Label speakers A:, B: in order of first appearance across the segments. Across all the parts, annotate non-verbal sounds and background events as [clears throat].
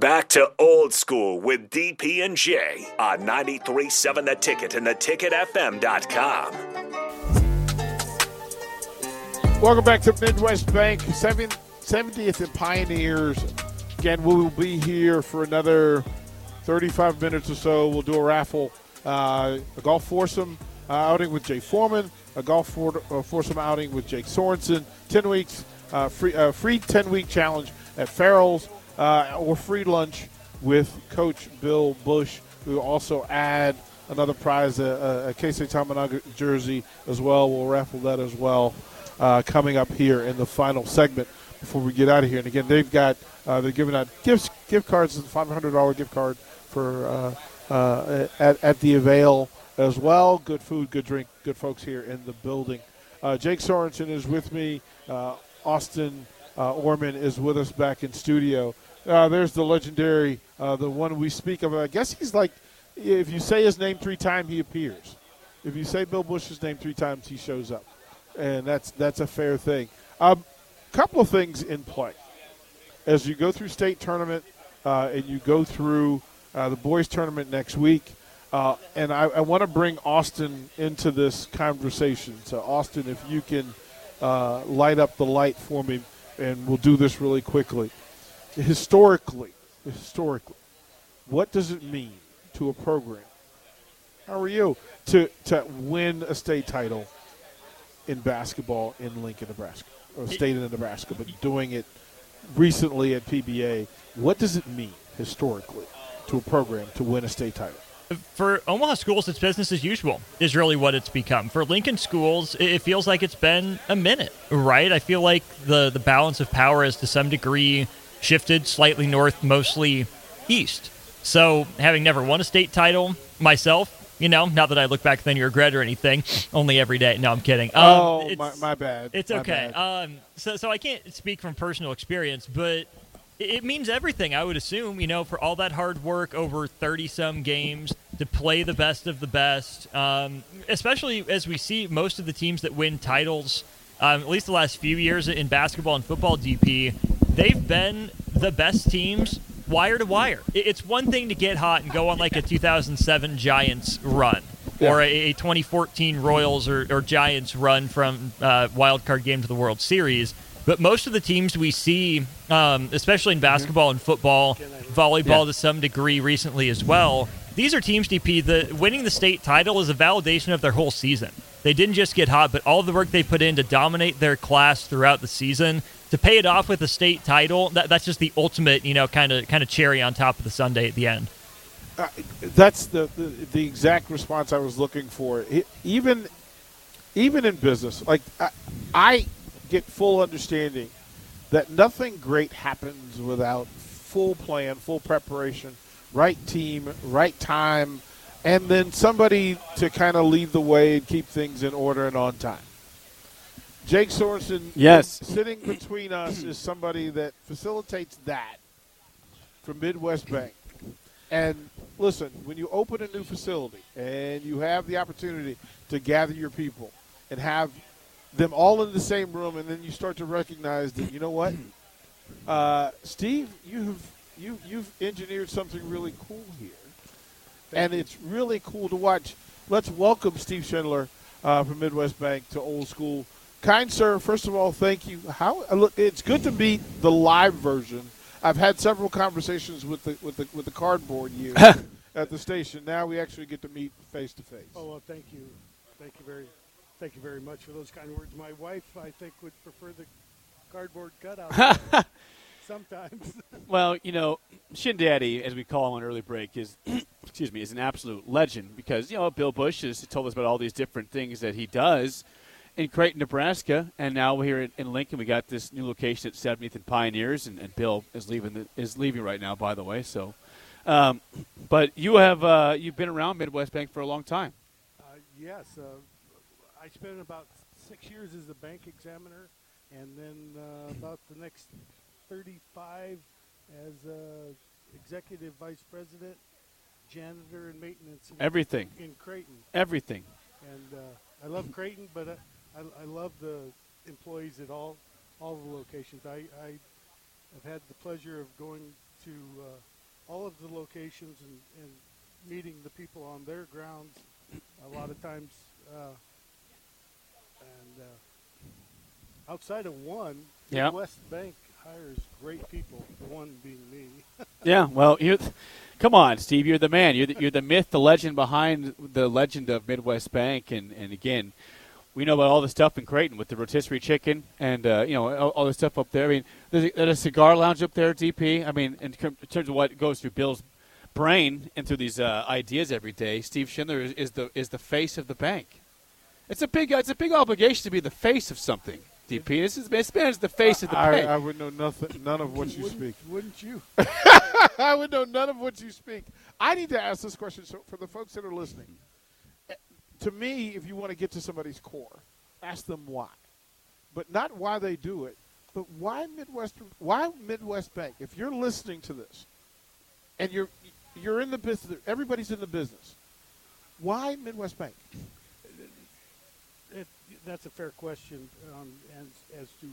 A: Back to old school with DP and J on 93.7 The Ticket and theticketfm.com.
B: Welcome back to Midwest Bank, 70th and Pioneers. Again, we will be here for another 35 minutes or so. We'll do a raffle, uh, a golf foursome uh, outing with Jay Foreman, a golf for, uh, foursome outing with Jake Sorensen, 10 weeks, uh, free, uh, free 10 week challenge at Farrell's uh, or free lunch with Coach Bill Bush. We will also add another prize, a, a Keisei Tominaga jersey as well. We'll raffle that as well uh, coming up here in the final segment before we get out of here. And again, they've got uh, they're giving out gifts, gift cards, a five hundred dollar gift card for uh, uh, at at the Avail as well. Good food, good drink, good folks here in the building. Uh, Jake Sorensen is with me. Austin Orman is with us back in studio. Uh, there's the legendary, uh, the one we speak of. I guess he's like, if you say his name three times, he appears. If you say Bill Bush's name three times, he shows up, and that's that's a fair thing. A um, couple of things in play as you go through state tournament uh, and you go through uh, the boys tournament next week. Uh, and I, I want to bring Austin into this conversation. So, Austin, if you can uh, light up the light for me, and we'll do this really quickly historically, historically, what does it mean to a program? How are you to to win a state title in basketball in Lincoln, Nebraska, or state in Nebraska, but doing it recently at PBA? What does it mean historically to a program to win a state title?
C: For Omaha schools, it's business as usual, is really what it's become. For Lincoln schools, it feels like it's been a minute, right? I feel like the, the balance of power has to some degree shifted slightly north, mostly east. So, having never won a state title myself, you know, not that I look back then you regret or anything, [laughs] only every day. No, I'm kidding.
B: Um, oh, my, my, bad.
C: It's okay.
B: Bad.
C: Um, so, so I can't speak from personal experience, but it means everything, I would assume, you know, for all that hard work over 30 some games to play the best of the best, um, especially as we see most of the teams that win titles, um, at least the last few years in basketball and football DP, they've been the best teams wire to wire. It's one thing to get hot and go on like a 2007 Giants run. Yeah. Or a, 2014 Royals or, or Giants run from uh, wild card game to the World Series. But most of the teams we see, um, especially in basketball mm-hmm. and football, volleyball yeah. to some degree recently as well, these are teams, DP, the winning the state title is a validation of their whole season. They didn't just get hot, but all the work they put in to dominate their class throughout the season to pay it off with a state title, that, that's just the ultimate, you know, kind of kind of cherry on top of the sundae at the end.
B: Uh, that's the, the, the exact response I was looking for. It, even even in business, like I, I get full understanding that nothing great happens without full plan, full preparation, right team, right time, and then somebody to kind of lead the way and keep things in order and on time. Jake Sorensen,
D: yes,
B: sitting between us is somebody that facilitates that from Midwest Bank. And listen, when you open a new facility and you have the opportunity to gather your people and have them all in the same room, and then you start to recognize that you know what, uh, Steve, you've you you've engineered something really cool here, and it's really cool to watch. Let's welcome Steve Schindler uh, from Midwest Bank to Old School kind sir, first of all, thank you. How uh, look, it's good to meet the live version. I've had several conversations with the with the with the cardboard you [laughs] at the station. Now we actually get to meet face to face.
E: Oh well, thank you, thank you very, thank you very much for those kind words. My wife, I think, would prefer the cardboard cutout. [laughs] sometimes. [laughs]
D: well, you know, Shin Daddy, as we call him on early break, is [clears throat] excuse me, is an absolute legend because you know Bill Bush has told us about all these different things that he does in Creighton, Nebraska, and now we're here in, in Lincoln. We got this new location at 70th and Pioneers, and, and Bill is leaving the, is leaving right now, by the way. So, um, but you have uh, you've been around Midwest Bank for a long time.
E: Uh, yes, uh, I spent about six years as a bank examiner, and then uh, about the next 35 as uh, executive vice president, janitor, and maintenance. In,
D: Everything,
E: in Creighton,
D: everything.
E: and uh, I love Creighton, but I, I, love the employees at all all the locations. I, I have had the pleasure of going to uh, all of the locations and, and meeting the people on their grounds. A lot of times, uh, and uh, outside of one,
D: Yeah.
E: West Bank hires great people. One being me. [laughs]
D: Yeah, well, you come on, Steve. You're the man. You're the, you're the myth, the legend behind the legend of Midwest Bank, and and again, we know about all the stuff in Creighton with the rotisserie chicken and uh, you know all, all the stuff up there. I mean, there's a, there's a cigar lounge up there, DP. I mean, in, term- in terms of what goes through Bill's brain and through these uh, ideas every day, Steve Schindler is, is the is the face of the bank. It's a big it's a big obligation to be the face of something. DP. This is this man is the face of the
B: I,
D: bank.
B: I would know nothing, none of what you
E: wouldn't,
B: speak.
E: Wouldn't you? [laughs]
B: I would know none of what you speak. I need to ask this question so for the folks that are listening. To me, if you want to get to somebody's core, ask them why, but not why they do it, but why Midwest? Why Midwest Bank? If you're listening to this, and you're you're in the business, everybody's in the business. Why Midwest Bank?
E: It, that's a fair question, um, and as to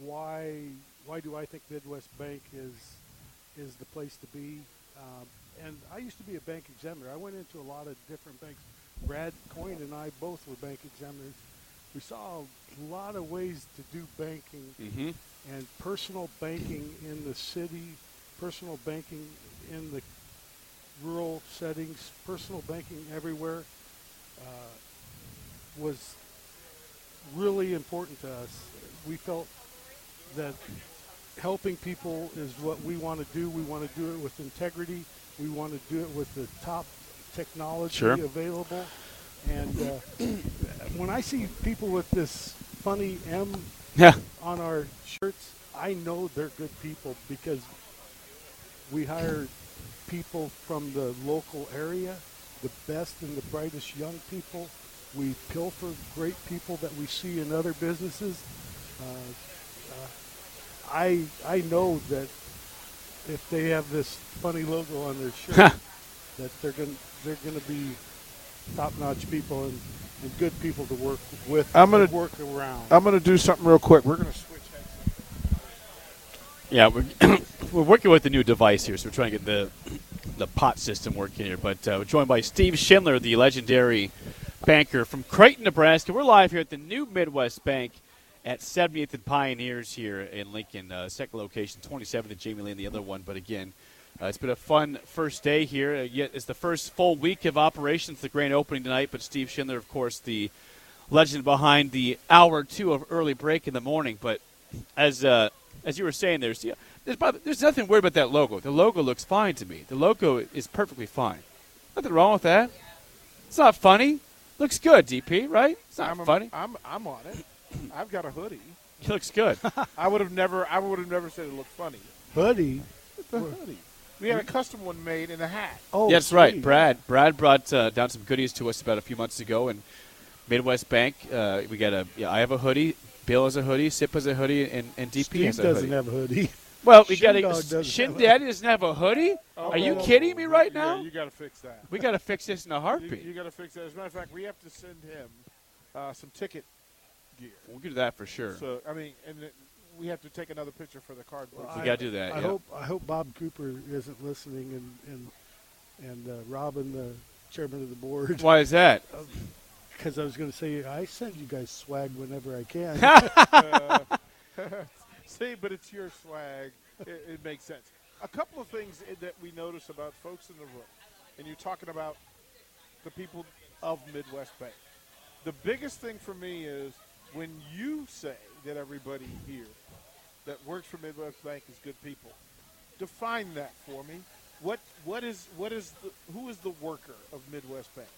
E: why why do I think Midwest Bank is is the place to be? Um, and I used to be a bank examiner. I went into a lot of different banks. Brad Coyne and I both were bank examiners. We saw a lot of ways to do banking
D: mm-hmm.
E: and personal banking in the city, personal banking in the rural settings, personal banking everywhere uh, was really important to us. We felt that helping people is what we want to do. We want to do it with integrity. We want to do it with the top technology
D: Sure.
E: available. And uh, [clears throat] when I see people with this funny M
D: Yeah.
E: on our shirts, I know they're good people because we hire people from the local area, the best and the brightest young people. We pilfer great people that we see in other businesses. Uh, uh, I I know that if they have this funny logo on their [laughs] shirt, that they're going they're going to be top-notch people and, and good people to work with.
B: I'm gonna-
E: work around.
B: I'm going to do something real quick. We're going to switch heads.
D: Yeah, we're, [clears throat] we're working with the new device here, so we're trying to get the the pot system working here. But uh, we're joined by Steve Schindler, the legendary banker from Creighton, Nebraska. We're live here at the new Midwest Bank at 70th and Pioneers here in Lincoln. Uh, second location, 27th at Jamie Lane, the other one. But again, uh, it's been a fun first day here. Uh, yet it's the first full week of operations, the grand opening tonight. But Steve Schindler, of course, the legend behind the hour or two of early break in the morning. But as uh, as you were saying, there's yeah, there's, by there's nothing weird about that logo. The logo looks fine to me. The logo is perfectly fine. Nothing wrong with that. It's not funny. Looks good, DP. Right? It's not
B: I'm a-
D: funny.
B: I'm I'm on it. I've got a hoodie.
D: It [laughs] looks good. [laughs]
B: I would have never. I would have never said it looked funny.
E: Hoodie.
B: The hoodie. We had a custom one made in a hat.
E: Oh,
D: yeah, that's right. Brad Brad brought uh, down some goodies to us about a few months ago, and Midwest Bank. Uh, we got a. Yeah, I have a hoodie. Bill has a hoodie. Sip has a hoodie, and, and DP
E: Steve
D: has a hoodie.
E: doesn't have a hoodie.
D: well, we got a.
E: Dog doesn't
D: Shin
E: have a-
D: Daddy doesn't have a hoodie. Are you
B: well,
D: kidding me right
B: yeah,
D: now?
B: You got to fix that.
D: We got to fix this in a
B: You,
D: heartbeat.
B: you got to fix that. As a matter of fact, we have to send him uh, some ticket gear.
D: We'll do that for sure.
B: So I mean, and then we have to take another picture for the cardboard.
D: We gotta do that,
E: I
D: yeah.
E: hope I hope Bob Cooper isn't listening and and and uh, Robin, the chairman of the board,
D: Why is that? [laughs]
E: because I was going to say I send you guys swag whenever I can. [laughs] [laughs]
B: See, but it's your swag. It, it makes sense. A couple of things that we notice about folks in the room, and you're talking about the people of Midwest Bank. The biggest thing for me is when you say that everybody here that works for Midwest Bank is good people. Define that for me. What what is what is the, who is the worker of Midwest Bank?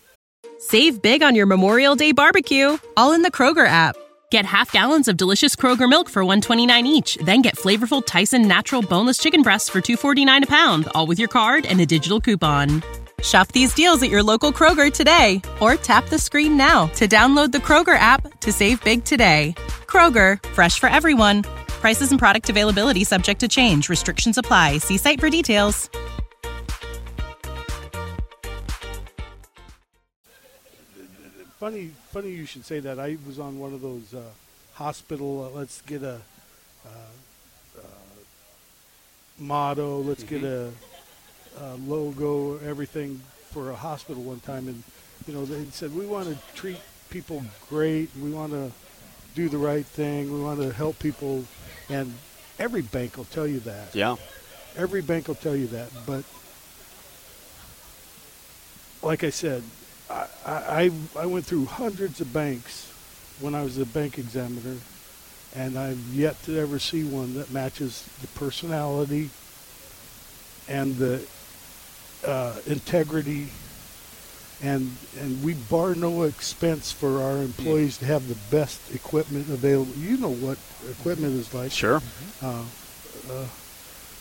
F: Save big on your Memorial Day barbecue, all in the Kroger app. Get half gallons of delicious Kroger milk for 129 each, then get flavorful Tyson natural boneless chicken breasts for 249 a pound, all with your card and a digital coupon. Shop these deals at your local Kroger today or tap the screen now to download the Kroger app to save big today. Kroger, fresh for everyone. Prices and product availability subject to change. Restrictions apply. See site for details.
E: Funny, funny you should say that. I was on one of those uh, hospital. Uh, let's get a uh, uh, motto. Let's get a, a logo. Everything for a hospital one time, and you know they said we want to treat people great. We want to do the right thing. We want to help people, and every bank will tell you that.
D: Yeah.
E: Every bank will tell you that, but like I said, I, I, I went through hundreds of banks when I was a bank examiner, and I've yet to ever see one that matches the personality and the uh, integrity, and and we bar no expense for our employees to have the best equipment available. You know what equipment is like.
D: Sure.
E: Uh, uh,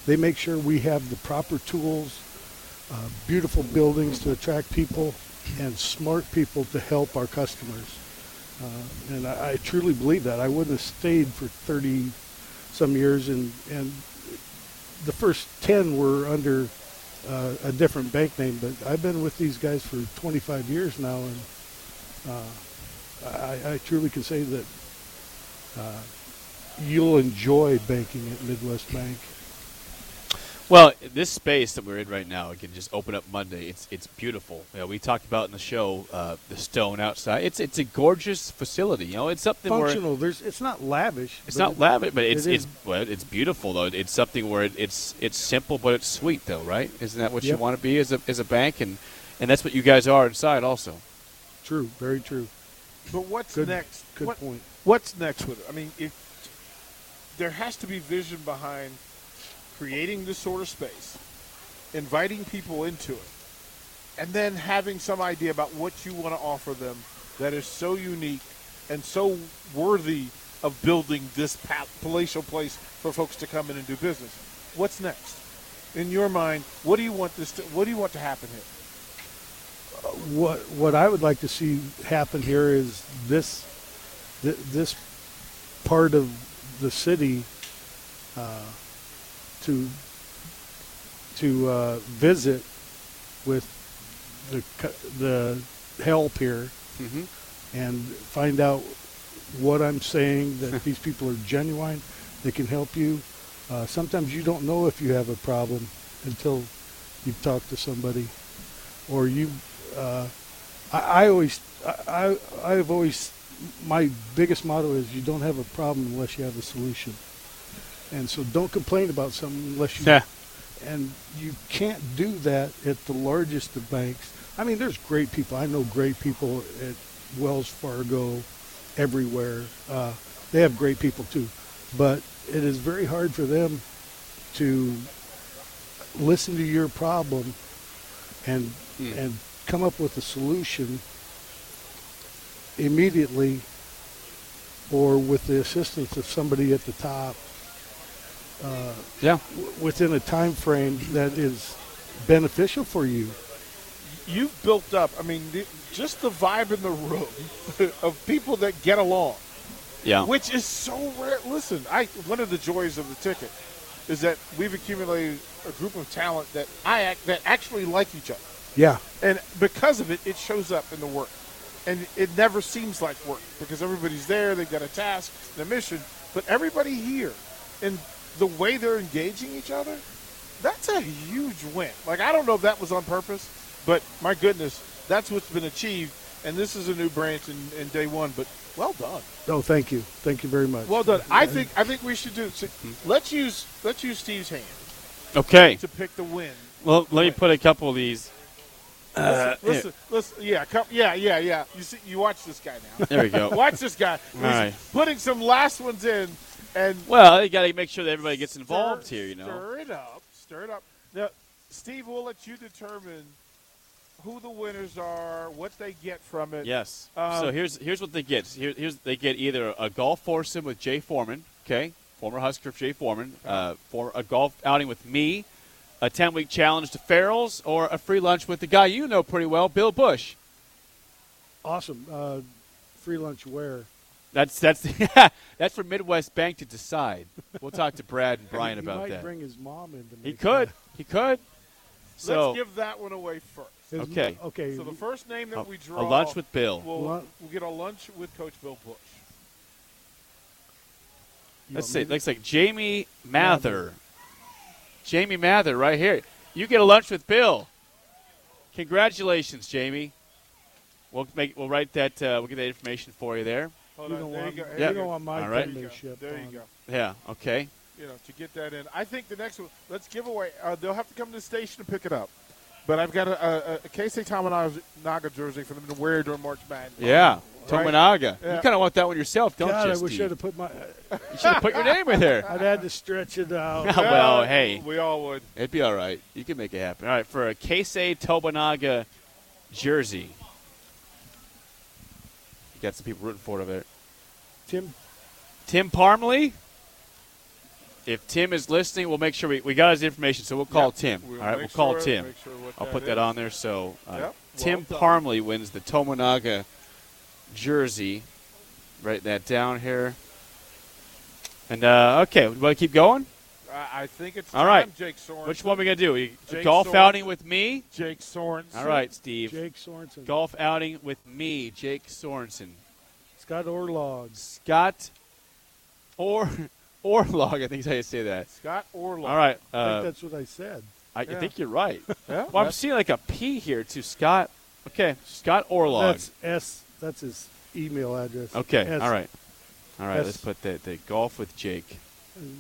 E: they make sure we have the proper tools, uh, beautiful buildings to attract people, and smart people to help our customers. Uh, and I, I truly believe that. I wouldn't have stayed for 30 some years, and, and the first 10 were under uh, a different bank name, but I've been with these guys for 25 years now, and uh, I, I truly can say that uh, you'll enjoy banking at Midwest Bank.
D: Well, this space that we're in right now, it can just open up Monday. It's it's beautiful. You know, we talked about in the show uh, the stone outside. It's it's a gorgeous facility. You know, it's something
E: Functional.
D: where
E: There's, it's not lavish.
D: it's
E: but
D: not
E: it-
D: lavish, but it's
E: it
D: it's
E: is-
D: well, it's beautiful though. It's something where it, it's it's simple, but it's sweet though, right? Isn't that what you want to be as a as a bank? And and that's what you guys are inside also.
E: True. Very true.
B: But what's
E: Good-
B: next?
E: good
B: What-
E: point.
B: What's next with it? I mean, if there has to be vision behind creating this sort of space, inviting people into it, and then having some idea about what you want to offer them that is so unique and so worthy of building this palatial place for folks to come in and do business. What's next? In your mind, what do you want this to, what do you want to happen here?
E: what what I would like to see happen here is this th- this part of the city uh, to to uh, visit with the the help here
D: Mm-hmm.
E: and find out what I'm saying that [laughs] these people are genuine. They can help you. Uh, sometimes you don't know if you have a problem until you've talked to somebody, or you. Uh, I, I always, I, I, I've always, my biggest motto is you don't have a problem unless you have a solution. And so don't complain about something unless you.
D: Yeah.
E: And you can't do that at the largest of banks. I mean, there's great people. I know great people at Wells Fargo, everywhere. Uh, they have great people too, but it is very hard for them to listen to your problem and
D: Hmm.
E: and come up with a solution immediately or with the assistance of somebody at the top uh,
D: Yeah.
E: w- within a time frame that is beneficial for you.
B: you've built up. I mean, the, just the vibe in the room [laughs] of people that get along,
D: Yeah.
B: which is so rare. Listen, I one of the joys of the ticket is that we've accumulated a group of talent that I act, that actually like each other,
E: Yeah.
B: and because of it, it shows up in the work, and it never seems like work because everybody's there. They've got a task, a mission, but everybody here, and the way they're engaging each other, that's a huge win. Like I don't know if that was on purpose, but my goodness, that's what's been achieved. And this is a new branch in, in day one, but well done.
E: Oh, thank you. Thank you very much.
B: Well done. I think I think we should do. So let's use let's use Steve's hand
D: Okay.
B: to pick the win.
D: Well, let me put a couple of these. Uh,
B: listen, listen, listen, yeah, come, yeah, yeah, yeah. You see, you watch this guy now.
D: There we go. [laughs]
B: watch this guy. He's
D: right.
B: putting some last ones in, and
D: Well, you got to make sure that everybody gets involved
B: stir,
D: here. You know.
B: Stir it up. Stir it up. Now, Steve, we'll let you determine who the winners are, what they get from it.
D: Yes.
B: Um,
D: so here's here's what they get. Here, here's they get either a golf foursome with Jay Foreman, okay, former Husker Jay Foreman, uh, for a golf outing with me, a 10 week challenge to Farrell's, or a free lunch with the guy you know pretty well, Bill Bush.
E: Awesome. Uh, free lunch where?
D: That's that's [laughs] yeah, that's for Midwest Bank to decide. We'll talk to Brad and [laughs] Brian
E: he
D: about
E: might
D: that.
E: bring his mom in to
D: he could.
E: that.
D: He could. So
B: Let's give that one away first.
E: His mo-
D: Okay.
E: okay.
B: So the first name that
D: a,
B: we
D: a
B: draw,
D: lunch with Bill.
B: We'll,
E: Lun-
B: we'll get a lunch with Coach Bill Bush.
E: you
D: Let's see.
E: me
D: Looks like Jamie Mather. Jamie Mather, right here. You get a lunch with Bill. Congratulations, Jamie. We'll make. We'll write that. Uh, we'll get that information for you there.
B: Hold
E: You
B: on,
E: don't
B: there
E: want,
B: you go.
E: you
D: Yep.
B: you
E: don't want my
D: All right.
B: There you go. There you
E: on
B: go.
D: Yeah. Okay.
B: You know, to get that in. I think the next one. Let's give away. Uh, they'll have to come to the station to pick it up. But I've got a, a, a Casey Naga jersey for them to wear during March Madness.
D: Yeah.
B: Right.
D: Tominaga.
B: Yeah.
D: You kind of want that one yourself, don't
E: God,
D: you?
E: I wish I'd have put my.
D: You should have put your name in there. [laughs]
E: I'd had to stretch it out.
D: Yeah, [laughs] well, hey.
B: we all would.
D: It'd be all right. You can make it happen. All right, for a Keisei Tominaga jersey. You got some people rooting for it over there.
E: Tim,
D: Tim Parmley. If Tim is listening, we'll make sure we, we got his information, so we'll call
B: Yeah,
D: Tim.
B: we'll
D: all right, we'll call
B: sure-
D: Tim.
B: sure
D: I'll
B: that
D: put that
B: is.
D: on there. So uh,
B: Yep,
D: Tim
B: well done.
D: Parmley wins the Tominaga jersey. Write that down here. And uh, okay, we want to keep going.
B: I, I think it's
D: All
B: time,
D: right.
B: Jake Sorensen.
D: Which one we gonna do? A
B: Jake
D: golf
B: Sorensen.
D: outing with me.
B: Jake Sorensen.
D: All right, Steve.
E: Jake Sorensen,
D: Golf outing with me, Jake Sorensen.
E: Scott Orlog,
D: Scott or [laughs] Orlog, I think is how you say that.
B: Scott Orlog.
D: All right.
E: I
D: Uh,
E: think that's what I said.
D: I,
B: yeah.
D: I think you're right. [laughs]
B: Yeah,
D: Well, I'm seeing like a P here too. Scott. Okay, Scott Orlog.
E: That's S. That's his email address.
D: okay.
E: S.
D: All right. All right.
E: S.
D: Let's put the, the golf with Jake.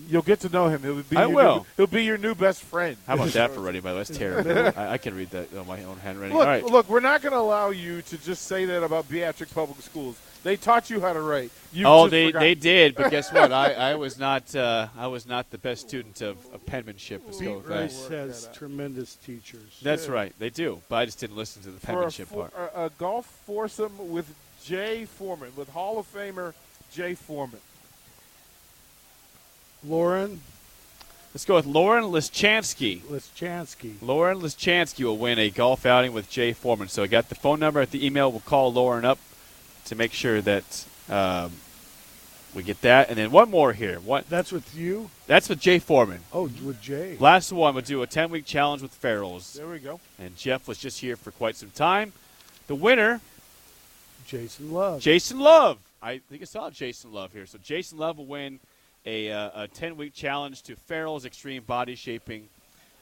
B: You'll get to know him. He'll be
D: I
B: your
D: will.
B: New, he'll be your new best friend.
D: How about that for ready by? The way that's terrible. I, I can read that on my own handwriting.
B: Look,
D: All right.
B: look, we're not going to allow you to just say that about Beatrice Public Schools. They taught you how to write. You
D: oh, they,
B: forgot.
D: they did, but guess what? I, [laughs] I was not uh, I was not the best student of, of penmanship. Let's go
E: Pete
D: with that.
E: Rice has
B: that
E: tremendous teachers.
D: That's right. They do, but I just didn't listen to the
B: for a,
D: penmanship
B: for,
D: part.
B: a, a golf foursome with Jay Foreman, with Hall of Famer Jay Foreman.
E: Lauren
D: Let's go with Lauren Lischansky.
E: Lischansky.
D: Lauren Lischansky will win a golf outing with Jay Foreman. So I got the phone number at the email. We'll call Lauren up to make sure that um, we get that. And then one more here. What?
E: That's with you.
D: That's with Jay Foreman.
E: Oh, with Jay.
D: Last one, we'll do a 10 week challenge with Farrell's.
B: There we go.
D: And Jeff was just here for quite some time. The winner,
E: Jason Love.
D: Jason Love. I think I saw Jason Love here. So Jason Love will win a, uh, a 10 week challenge to Farrell's Extreme Body Shaping.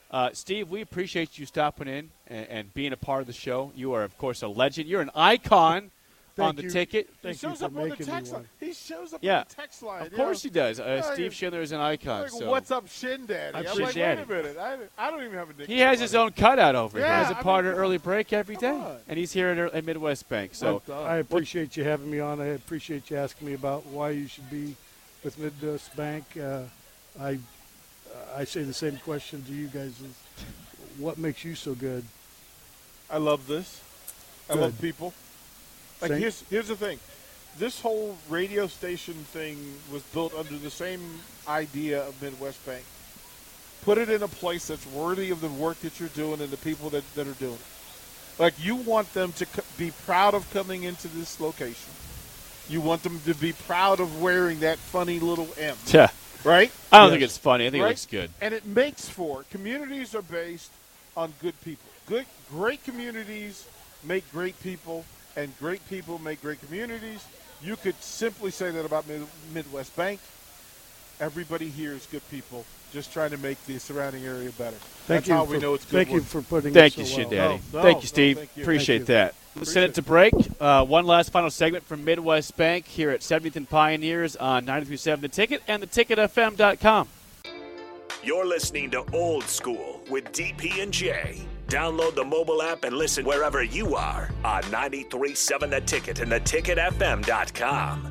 D: Uh, Steve, we appreciate you stopping in and, and being a part of the show. You are, of course, a legend. You're an icon
E: Thank
D: on the
E: you.
D: ticket.
E: Thank
B: he
E: you
B: shows
E: for
B: up on the text line. He shows up
D: Yeah.
B: on the text line.
D: Of course he does. Uh,
B: Yeah,
D: Steve
B: you-
D: Schindler is an icon.
B: Like,
D: so
B: What's up, Shin Daddy?
D: I'm
B: I'm
D: Shin
B: like,
D: Daddy.
B: wait a minute. I, I don't even have a nickname.
D: He has his own cutout over here
B: Yeah,
D: as a
B: I
D: part
B: mean,
D: of early break every day,
B: on.
D: and he's here at, at Midwest Bank. So
E: I appreciate you having me on. I appreciate you asking me about why you should be with Midwest Bank. Uh, I I say the same question to you guys: is what makes you so good?
B: I love this. I love people. Like
E: Same.
B: here's here's the thing. This whole radio station thing was built under the same idea of Midwest Bank. Put it in a place that's worthy of the work that you're doing and the people that, that are doing it. Like you want them to be proud of coming into this location. You want them to be proud of wearing that funny little M,
D: yeah,
B: right?
D: I don't
E: Yes.
D: think it's funny. I think
B: Right?
D: it looks good.
B: and it makes for communities are based on good people. Good, great communities make great people, and great people make great communities. You could simply say that about Midwest Bank. Everybody here is good people, just trying to make the surrounding area better.
E: Thank
B: That's
E: you
B: how
E: for,
B: we know it's good
E: Thank you for putting.
D: Thank you,
E: so
D: Shin
E: well.
D: Daddy.
B: No, no,
D: thank you,
B: no,
D: Steve.
B: thank you.
D: Appreciate
E: Thank you.
D: that. Let's send it to break. Uh, one last final segment from Midwest Bank here at 70th and Pioneers on 937 The Ticket and theticketfm.com.
A: You're listening to Old School with DP and J. Download the mobile app and listen wherever you are on 937 The Ticket and theticketfm.com.